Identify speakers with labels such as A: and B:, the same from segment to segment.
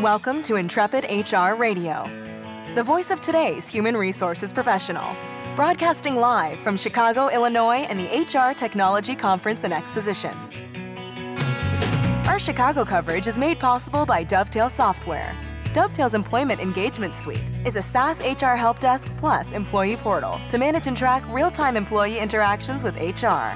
A: Welcome to Intrepid HR Radio, the voice of today's human resources professional. Broadcasting live from Chicago, Illinois, and the HR Technology Conference and Exposition. Our Chicago coverage is made possible by Dovetail Software. Dovetail's Employment Engagement Suite is a SaaS HR help desk plus employee portal to manage and track real time employee interactions with HR.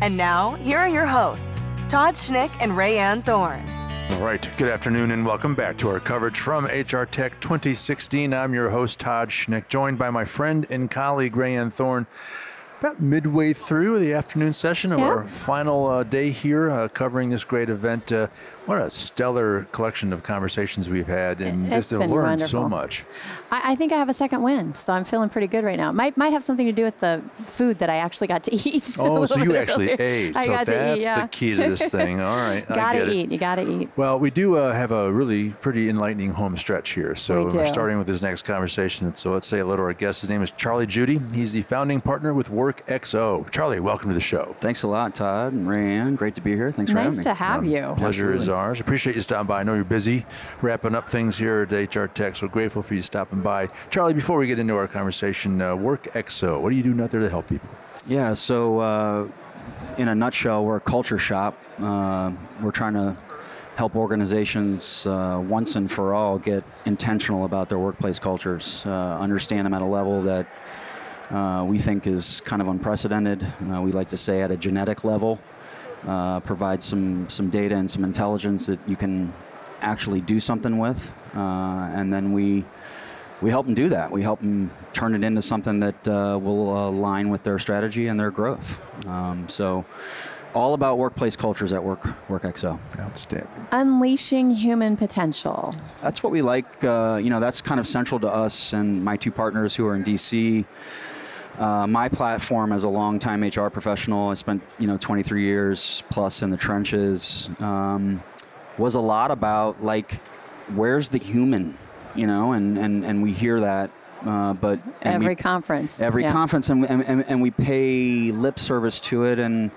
A: And now, here are your hosts, Todd Schnick and Rayanne Thorne.
B: All right, good afternoon and welcome back to our coverage from HR Tech 2016. I'm your host, Todd Schnick, joined by my friend and colleague, Rayanne Thorne about midway through the afternoon session of yeah. our final uh, day here uh, covering this great event. Uh, what a stellar collection of conversations we've had, and
C: it's
B: just
C: learned
B: wonderful. so much.
C: I, I, think I have a second wind, so I'm feeling pretty good right now. Might might have something to do with the food that I actually got to eat.
B: Oh, so you actually ate. I so got that's to eat, yeah. the key to this thing. All right,
C: gotta eat. It. You gotta eat.
B: Well, we do uh, have a really pretty enlightening home stretch here. So we are starting with this next conversation. So let's say hello to our guest. His name is Charlie Judy. He's the founding partner with WorkXO. Charlie, welcome to the show.
D: Thanks a lot, Todd and Rayanne. Great to be here. Thanks
C: for
D: nice having
C: me. Nice to have um, you.
B: Pleasure Absolutely. is ours. Appreciate you stopping by. I know you're busy wrapping up things here at HR Tech, so grateful for you stopping by. Charlie, before we get into our conversation, uh, WorkXO, what are you doing out there to help people?
D: Yeah, so uh, in a nutshell, we're a culture shop. Uh, we're trying to help organizations uh, once and for all get intentional about their workplace cultures, uh, understand them at a level that uh, we think is kind of unprecedented. Uh, we like to say at a genetic level, uh, provide some some data and some intelligence that you can actually do something with, uh, and then we we help them do that. We help them turn it into something that uh, will align with their strategy and their growth. Um, so all about workplace cultures at Work WorkXO.
B: Outstanding.
C: Unleashing human potential.
D: That's what we like. Uh, you know, that's kind of central to us and my two partners who are in DC. Uh, my platform as a long-time HR professional, I spent you know 23 years plus in the trenches, um, was a lot about like, where's the human, you know, and and and we hear that, uh, but
C: every we, conference,
D: every yeah. conference, and, and and we pay lip service to it, and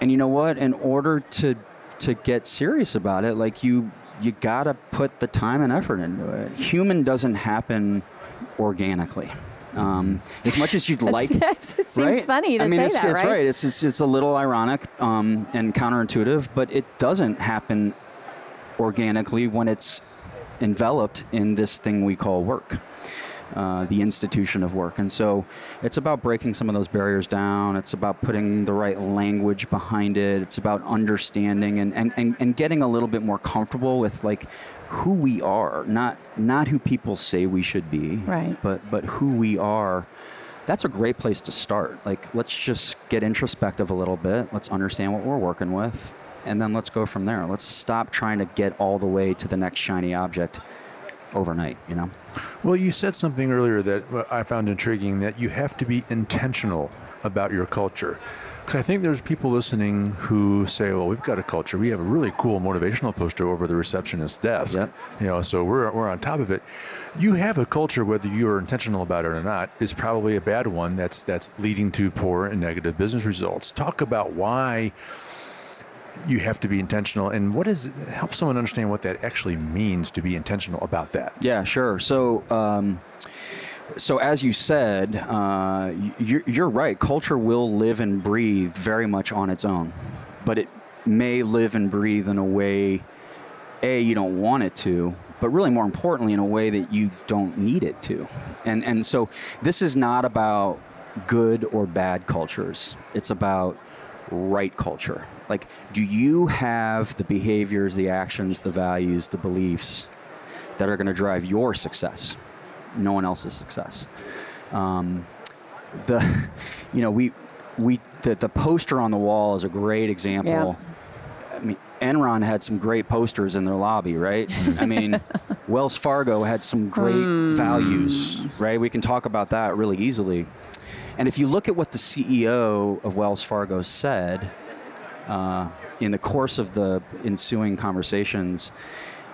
D: and you know what, in order to to get serious about it, like you you gotta put the time and effort into it. Human doesn't happen organically. Um, as much as you'd like,
C: it seems
D: right?
C: funny to
D: I mean,
C: say
D: it's,
C: that,
D: it's
C: right?
D: right. It's, it's, it's a little ironic um, and counterintuitive, but it doesn't happen organically when it's enveloped in this thing we call work. Uh, the institution of work. And so it's about breaking some of those barriers down. It's about putting the right language behind it. It's about understanding and, and, and, and getting a little bit more comfortable with like who we are, not not who people say we should be,
C: right?
D: But but who we are. That's a great place to start. Like, let's just get introspective a little bit. Let's understand what we're working with, and then let's go from there. Let's stop trying to get all the way to the next shiny object overnight. You know.
B: Well, you said something earlier that uh, I found intriguing. That you have to be intentional about your culture. I think there's people listening who say, "Well, we've got a culture. We have a really cool motivational poster over the receptionist's desk.
D: Yep.
B: You know, so we're we're on top of it. You have a culture, whether you are intentional about it or not, is probably a bad one. That's that's leading to poor and negative business results. Talk about why." you have to be intentional and what is help someone understand what that actually means to be intentional about that
D: yeah sure so um, so as you said, uh, you're, you're, right. Culture will live and breathe very much on its own, but it may live and breathe in a way, a you don't want it to, but really more importantly, in a way that you don't need it to. And and so this is not about good or bad cultures. It's about right culture. Like, do you have the behaviors, the actions, the values, the beliefs that are going to drive your success? No one else's success. Um, the, you know, we, we, the, the poster on the wall is a great example.
C: Yeah.
D: I mean, Enron had some great posters in their lobby, right? I mean, Wells Fargo had some great mm. values, right? We can talk about that really easily. And if you look at what the CEO of Wells Fargo said uh, in the course of the ensuing conversations,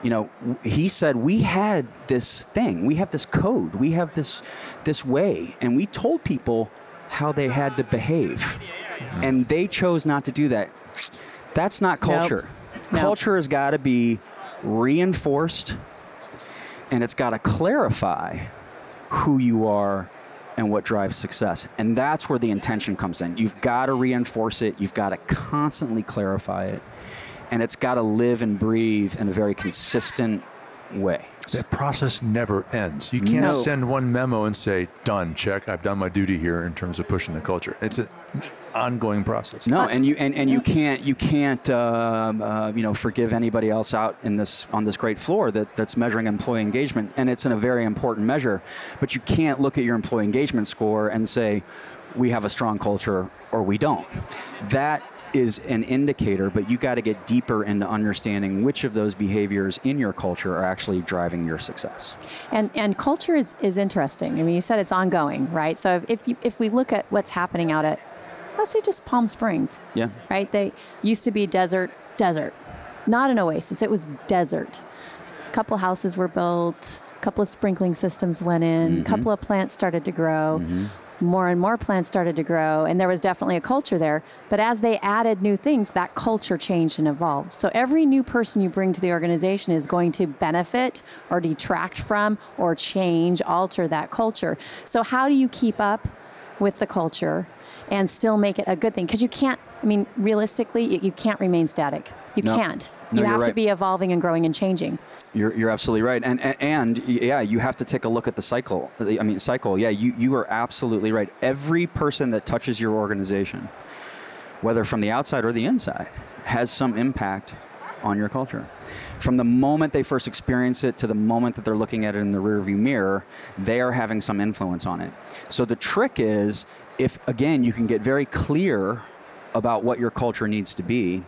D: you know, he said we had this thing, we have this code, we have this this way, and we told people how they had to behave, mm-hmm. and they chose not to do that. That's not culture.
C: Nope.
D: Culture nope. has got to be reinforced, and it's got to clarify who you are and what drives success. And that's where the intention comes in. You've got to reinforce it, you've got to constantly clarify it, and it's got to live and breathe in a very consistent way.
B: That process never ends. You can't
D: No.
B: send one memo and say, done, check, I've done my duty here in terms of pushing the culture. It's an ongoing process.
D: No, and you and, and you can't you can't um, uh, you know forgive anybody else out in this on this great floor that, that's measuring employee engagement, and it's in a very important measure. But you can't look at your employee engagement score and say we have a strong culture or we don't. That is an indicator, but you got to get deeper into understanding which of those behaviors in your culture are actually driving your success.
C: And and culture is, is interesting. I mean, you said it's ongoing, right? So if if, you, if we look at what's happening out at, let's say just Palm Springs,
D: Yeah.
C: right? They used to be desert, desert, not an oasis. It was desert. A couple houses were built. A couple of sprinkling systems went in. A couple of plants started to grow. Mm-hmm. More and more plants started to grow, and there was definitely a culture there. But as they added new things, that culture changed and evolved. So every new person you bring to the organization is going to benefit or detract from or change, alter that culture. So, how do you keep up with the culture and still make it a good thing? Because you can't, I mean, realistically, you, you can't remain static. You
D: No.
C: can't.
D: No,
C: you have to be evolving and growing and changing.
D: You're, you're absolutely right, and, and and yeah, you have to take a look at the cycle. I mean, cycle. Yeah, you you are absolutely right. Every person that touches your organization, whether from the outside or the inside, has some impact on your culture. From the moment they first experience it to the moment that they're looking at it in the rearview mirror, they are having some influence on it. So the trick is, if again you can get very clear about what your culture needs to be,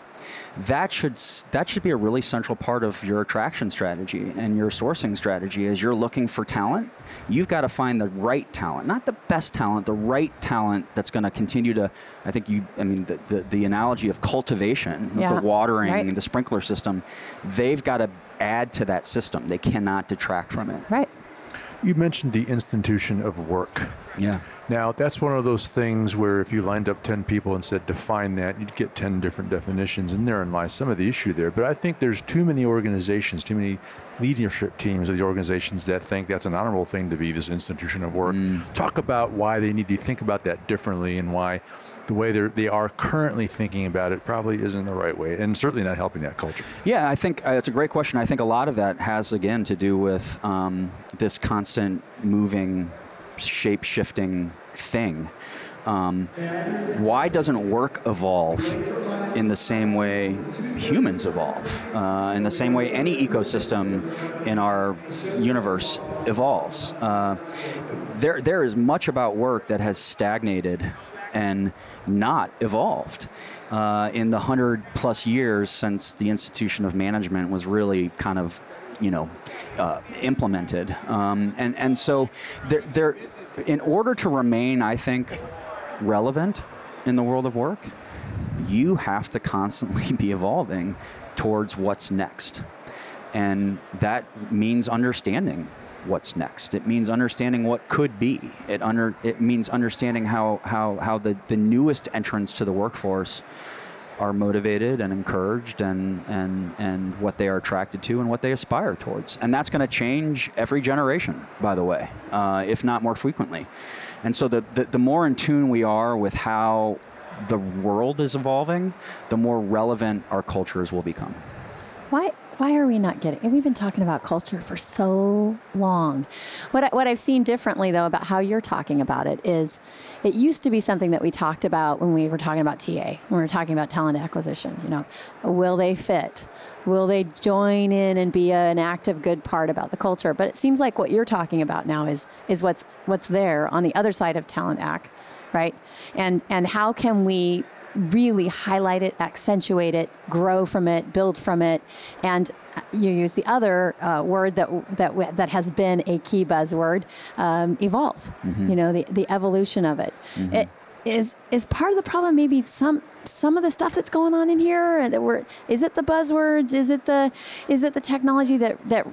D: that should that should be a really central part of your attraction strategy and your sourcing strategy as you're looking for talent you've got to find the right talent not the best talent the right talent that's going to continue to i think you i mean the, the, the analogy of cultivation
C: Yeah,
D: the watering
C: right.
D: the sprinkler system they've got to add to that system they cannot detract from it
C: Right.
B: You mentioned the institution of work.
D: yeah
B: Now, that's one of those things where if you lined up 10 people and said define that, you'd get 10 different definitions, and therein lies some of the issue there. But I think there's too many organizations, too many leadership teams of the organizations that think that's an honorable thing to be this institution of work. Talk about why they need to think about that differently and why the way they're, they are currently thinking about it probably isn't the right way, and certainly not helping that culture.
D: Yeah, I think uh, it's a great question. I think a lot of that has, again, to do with um, this constant moving, shape shifting thing. Um, why doesn't work evolve in the same way humans evolve? Uh, in the same way any ecosystem in our universe evolves? Uh, there, there is much about work that has stagnated and not evolved uh, in the hundred plus years since the institution of management was really kind of you know uh, implemented um, and and so there, there in order to remain I think relevant in the world of work you have to constantly be evolving towards what's next and that means understanding what's next. It means understanding what could be. It under it means understanding how how how the, the newest entrants to the workforce are motivated and encouraged and and and what they are attracted to and what they aspire towards. And that's going to change every generation, by the way, uh, if not more frequently. And so the, the the more in tune we are with how the world is evolving, the more relevant our cultures will become.
C: Why why are we not getting? And we've been talking about culture for so long. What I, what I've seen differently though about how you're talking about it is, it used to be something that we talked about when we were talking about TA, when we were talking about talent acquisition. You know, will they fit? Will they join in and be an active good part about the culture? But it seems like what you're talking about now is is what's what's there on the other side of talent act, right? And and how can we really highlight it, accentuate it, grow from it, build from it, and you use the other uh, word that that that has been a key buzzword, um, evolve. You know, the the evolution of it. It is is part of the problem. Maybe some some of the stuff that's going on in here that we're is it the buzzwords is it the is it the technology that that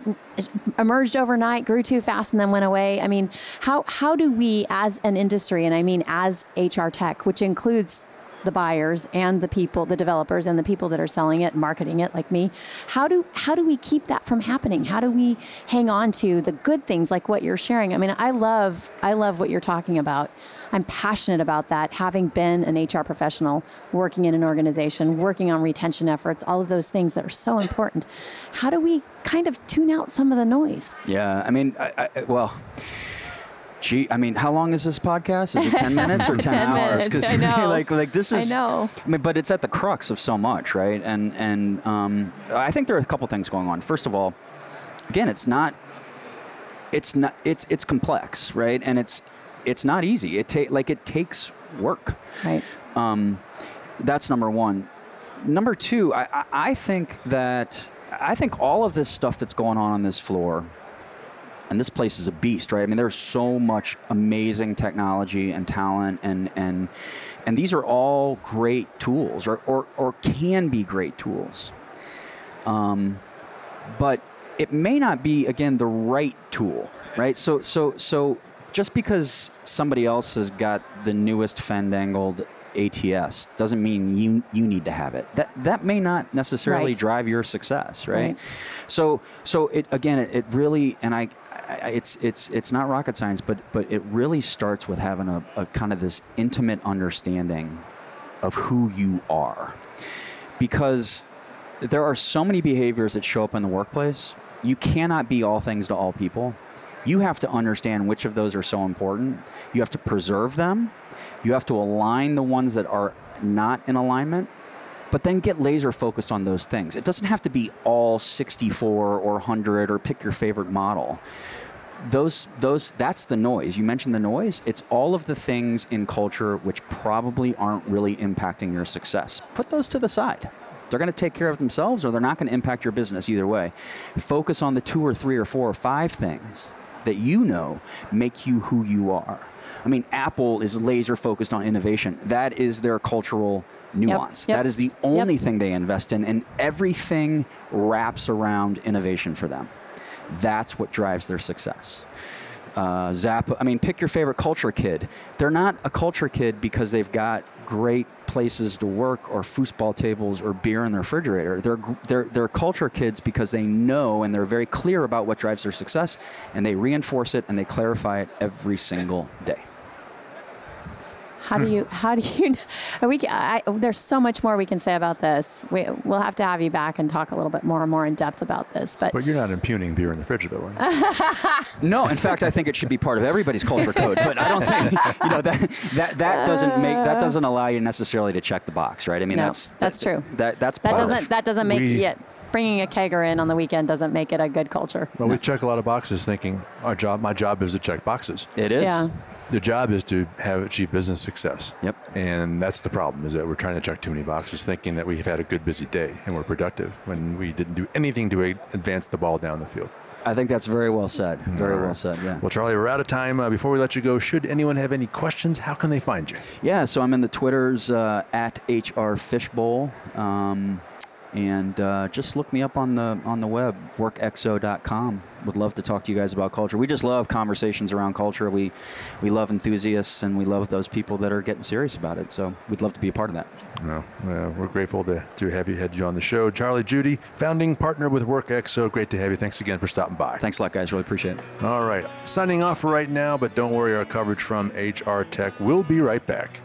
C: emerged overnight grew too fast and then went away i mean how how do we as an industry and i mean as hr tech which includes the buyers and the people, the developers and the people that are selling it, marketing it, like me. How do how do we keep that from happening? How do we hang on to the good things like what you're sharing? I mean, I love I love what you're talking about. I'm passionate about that. Having been an HR professional, working in an organization, working on retention efforts, all of those things that are so important. How do we kind of tune out some of the noise?
D: Yeah, I mean, I, I, well. Gee, I mean, how long is this podcast? Is it ten minutes or ten,
C: 10
D: hours?
C: Because I know.
D: like, like this
C: I
D: is.
C: know.
D: I mean, but it's at the crux of so much, right? And and um, I think there are a couple things going on. First of all, again, it's not. It's not. It's it's complex, right? And it's it's not easy. It take like it takes work.
C: Right.
D: Um, that's number one. Number two, I, I, I think that I think all of this stuff that's going on on this floor, and this place is a beast, right? I mean, there's so much amazing technology and talent, and and and these are all great tools, or or, or can be great tools. Um, but it may not be again the right tool, right? So so so just because somebody else has got the newest fandangled ATS doesn't mean you you need to have it. That that may not necessarily
C: Right.
D: drive your success, right?
C: Right.
D: So so it again it, it really and I it's it's it's not rocket science, but but it really starts with having a, a kind of this intimate understanding of who you are, because there are so many behaviors that show up in the workplace. You cannot be all things to all people. You have to understand which of those are so important. You have to preserve them. You have to align the ones that are not in alignment, but then get laser focused on those things. It doesn't have to be all 64 or 100 or pick your favorite model. Those those that's the noise. You mentioned the noise. It's all of the things in culture which probably aren't really impacting your success. Put those to the side. They're going to take care of themselves or they're not going to impact your business either way. Focus on the two or three or four or five things that you know make you who you are i mean apple is laser focused on innovation that is their cultural nuance
C: yep.
D: that is the only
C: Yep.
D: thing they invest in and everything wraps around innovation for them that's what drives their success. Uh, Zappos, I mean, pick your favorite culture kid. They're not a culture kid because they've got great places to work or foosball tables or beer in the refrigerator. They're, they're, they're culture kids because they know and they're very clear about what drives their success and they reinforce it and they clarify it every single day.
C: How do you? How do you? We I, there's so much more we can say about this. We, we'll have to have you back and talk a little bit more and more in depth about this. But
B: But you're not impugning beer in the fridge, though, are you?
D: No, in fact, I think it should be part of everybody's culture code. But I don't think you know that that that doesn't make that doesn't allow you necessarily to check the box, right? I mean,
C: No,
D: that's
C: that's true.
D: That that's
C: that
D: part
C: doesn't
D: of,
C: that doesn't make
B: We-
C: it. Bringing a kegger in on the weekend doesn't make it a good culture.
B: Well, we check a lot of boxes thinking our job, my job is to check boxes.
D: It is.
C: Yeah.
B: The job is to have achieve business success.
D: Yep.
B: And that's the problem is that we're trying to check too many boxes, thinking that we've had a good busy day and we're productive when we didn't do anything to advance the ball down the field.
D: I think that's very well said. Very well said. Yeah.
B: Well, Charlie, we're out of time. Uh, before we let you go, should anyone have any questions, how can they find you?
D: Yeah. So I'm in the Twitters uh, at hr fishbowl. Um, and uh, just look me up on the on the web workxo.com would love to talk to you guys about culture we just love conversations around culture we we love enthusiasts and we love those people that are getting serious about it so we'd love to be a part of that
B: Well, uh, we're grateful to, to have you had you on the show. Charlie Judy, founding partner with WorkXO. Great to have you. Thanks again for stopping by.
D: thanks a lot guys really appreciate it
B: All right. Signing off right now, but don't worry, our coverage from HR Tech will be right back.